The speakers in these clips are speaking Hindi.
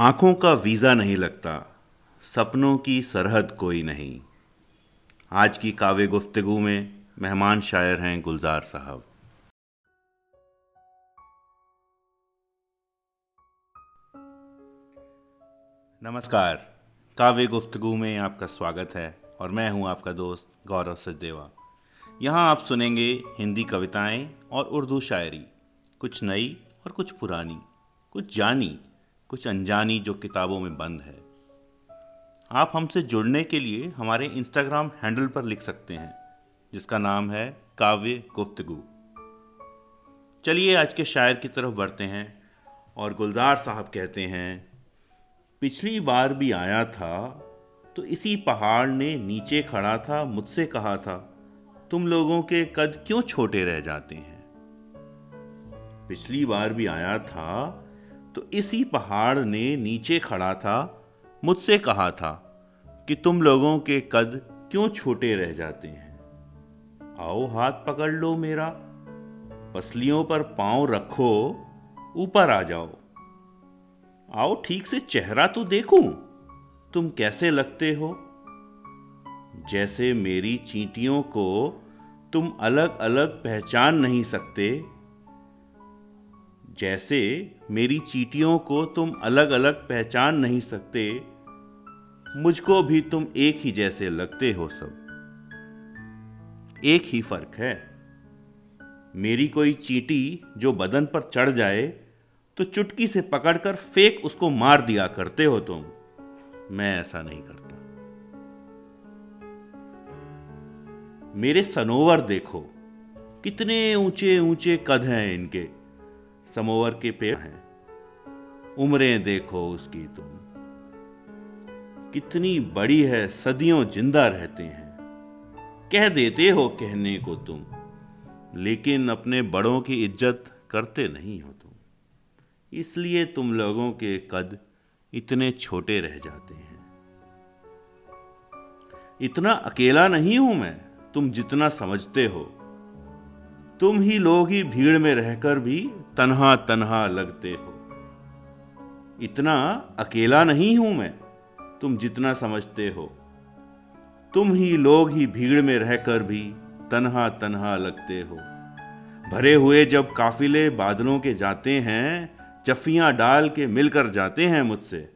आँखों का वीज़ा नहीं लगता, सपनों की सरहद कोई नहीं। आज की काव्य गुफ्तगु में मेहमान शायर हैं गुलजार साहब। नमस्कार, काव्य गुफ्तगु में आपका स्वागत है और मैं हूँ आपका दोस्त गौरव सचदेवा। यहाँ आप सुनेंगे हिंदी कविताएँ और उर्दू शायरी, कुछ नई और कुछ पुरानी, कुछ जानी। कुछ अनजानी जो किताबों में बंद है। आप हमसे जुड़ने के लिए हमारे इंस्टाग्राम हैंडल पर लिख सकते हैं, जिसका नाम है काव्य गुफ्तगु। चलिए आज के शायर की तरफ़ बढ़ते हैं और गुलजार साहब कहते हैं, पिछली बार भी आया था तो इसी पहाड़ ने नीचे खड़ा था, मुझसे कहा था, तुम लोगों के कद क्यों छोटे रह जाते हैं? पिछली बार भी आया था तो इसी पहाड़ ने नीचे खड़ा था, मुझसे कहा था कि तुम लोगों के कद क्यों छोटे रह जाते हैं? आओ हाथ पकड़ लो मेरा। पसलियों पर पाँव रखो, ऊपर आ जाओ। आओ ठीक से चेहरा तो देखूँ, तुम कैसे लगते हो? जैसे मेरी चींटियों को तुम अलग अलग पहचान नहीं सकते जैसे मेरी चीटियों को तुम अलग अलग पहचान नहीं सकते, मुझको भी तुम एक ही जैसे लगते हो सब। एक ही फ़र्क है। मेरी कोई चीटी जो बदन पर चढ़ जाए तो चुटकी से पकड़कर फेंक उसको मार दिया करते हो तुम। मैं ऐसा नहीं करता। मेरे सनोवर देखो, कितने ऊँचे ऊँचे कद हैं इनके। समोवर के पेड़ हैं। उम्रें देखो उसकी तुम। कितनी बड़ी है, सदियों ज़िंदा रहते हैं। कह देते हो कहने को तुम, लेकिन अपने बड़ों की इज़्ज़त करते नहीं हो तुम। इसलिए तुम लोगों के कद इतने छोटे रह जाते हैं। इतना अकेला नहीं हूँ मैं, तुम जितना समझते हो। तुम ही लोग ही भीड़ में रहकर भी तन्हा तन्हा लगते हो। इतना अकेला नहीं हूँ मैं, तुम जितना समझते हो। तुम ही लोग ही भीड़ में रहकर भी तन्हा तन्हा लगते हो। भरे हुए जब काफिले बादलों के जाते हैं, चफियाँ डाल के मिलकर जाते हैं मुझसे।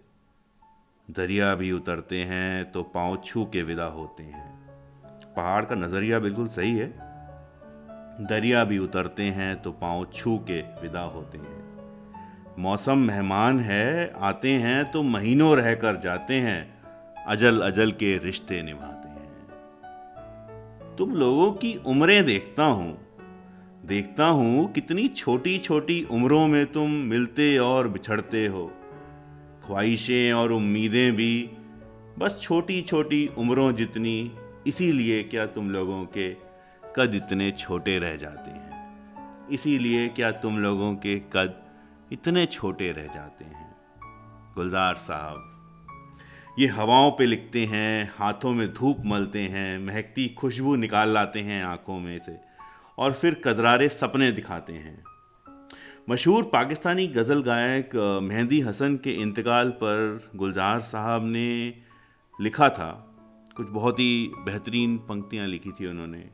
दरिया भी उतरते हैं तो पाँव छू के विदा होते हैं। पहाड़ का नज़रिया बिल्कुल सही है। दरिया भी उतरते हैं तो पाँव छू के विदा होते हैं। मौसम मेहमान है, आते हैं तो महीनों रहकर जाते हैं अजल अजल के रिश्ते निभाते हैं। तुम लोगों की उम्रें देखता हूँ देखता हूँ कितनी छोटी छोटी उम्रों में तुम मिलते और बिछड़ते हो। ख्वाहिशें और उम्मीदें भी, बस छोटी छोटी उम्रों जितनी, इसीलिए क्या तुम लोगों के कद इतने छोटे रह जाते हैं। इसीलिए क्या तुम लोगों के कद इतने छोटे रह जाते हैं? गुलजार साहब, ये हवाओं पे लिखते हैं, हाथों में धूप मलते हैं, महकती खुशबू निकाल लाते हैं आँखों में से, और फिर कदरारे सपने दिखाते हैं। मशहूर पाकिस्तानी गज़ल गायक मेहंदी हसन के इंतकाल पर गुलजार साहब ने लिखा था। कुछ बहुत ही बेहतरीन पंक्तियाँ लिखी थी उन्होंने।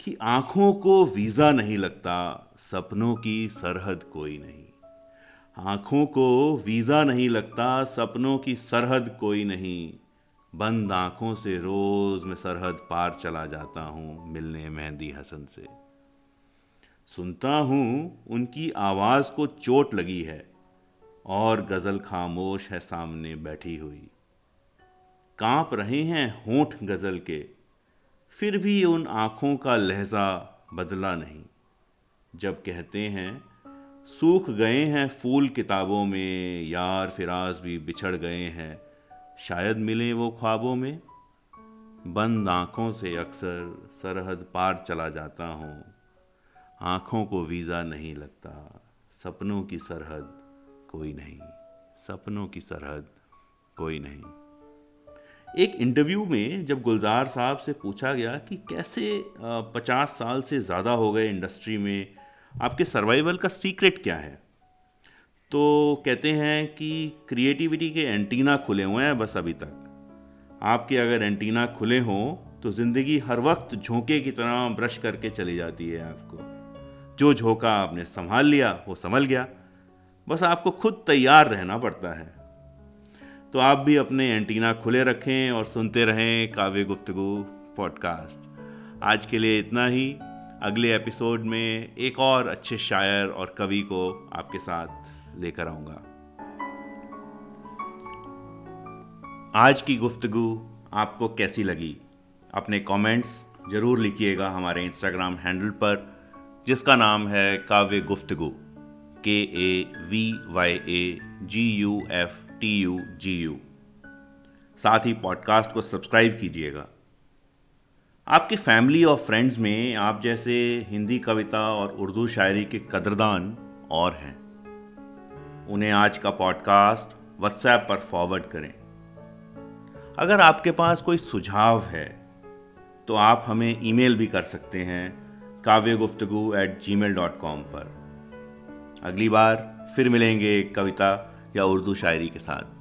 कि आँखों को वीज़ा नहीं लगता, सपनों की सरहद कोई नहीं। आँखों को वीज़ा नहीं लगता, सपनों की सरहद कोई नहीं। बंद आँखों से रोज़ मैं सरहद पार चला जाता हूँ मिलने मेहंदी हसन से। सुनता हूँ उनकी आवाज़ को चोट लगी है, और गज़ल खामोश है सामने बैठी हुई। काँप रहे हैं होंठ गज़ल के फिर भी उन आँखों का लहजा बदला नहीं। जब कहते हैं, सूख गए हैं फूल किताबों में, यार फिराज भी बिछड़ गए हैं, शायद मिले वो ख्वाबों में। बंद आँखों से अक्सर सरहद पार चला जाता हूँ, आँखों को वीज़ा नहीं लगता, सपनों की सरहद कोई नहीं, सपनों की सरहद कोई नहीं। एक इंटरव्यू में जब गुलजार साहब से पूछा गया कि कैसे पचास साल से ज़्यादा हो गए इंडस्ट्री में, आपके सर्वाइवल का सीक्रेट क्या है? तो कहते हैं कि क्रिएटिविटी के एंटीना खुले हुए हैं बस अभी तक। आपके अगर एंटीना खुले हों तो ज़िंदगी हर वक्त झोंके की तरह ब्रश करके चली जाती है आपको। जो झोंका आपने संभाल लिया, वो संभल गया। बस आपको खुद तैयार रहना पड़ता है। तो आप भी अपने एंटीना खुले रखें और सुनते रहें काव्य गुफ्तगु पॉडकास्ट। आज के लिए इतना ही। अगले एपिसोड में एक और अच्छे शायर और कवि को आपके साथ लेकर आऊँगा। आज की गुफ्तगु आपको कैसी लगी? अपने कमेंट्स ज़रूर लिखिएगा हमारे इंस्टाग्राम हैंडल पर, जिसका नाम है Kavya Guftagu. K A V Y A G U F T U G U साथ ही पॉडकास्ट को सब्सक्राइब कीजिएगा। आपकी फैमिली और फ्रेंड्स में आप जैसे हिंदी कविता और उर्दू शायरी के कदरदान और हैं। उन्हें आज का पॉडकास्ट व्हाट्सएप पर फॉरवर्ड करें। अगर आपके पास कोई सुझाव है तो आप हमें ईमेल भी कर सकते हैं Kavya Guftagu at gmail dot com पर। अगली बार फिर मिलेंगे कविता या उर्दू शायरी के साथ।